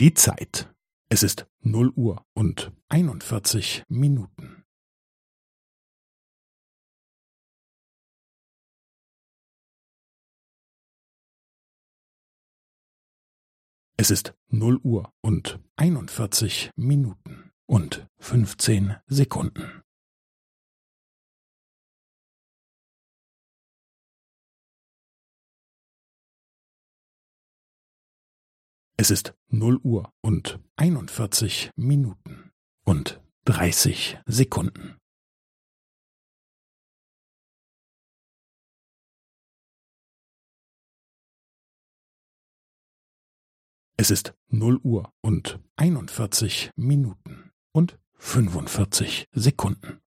Die Zeit. Es ist null Uhr und einundvierzig Minuten. Es ist null Uhr und einundvierzig Minuten und fünfzehn Sekunden. Es ist null Uhr und einundvierzig Minuten und dreißig Sekunden. Es ist null Uhr und einundvierzig Minuten und fünfundvierzig Sekunden.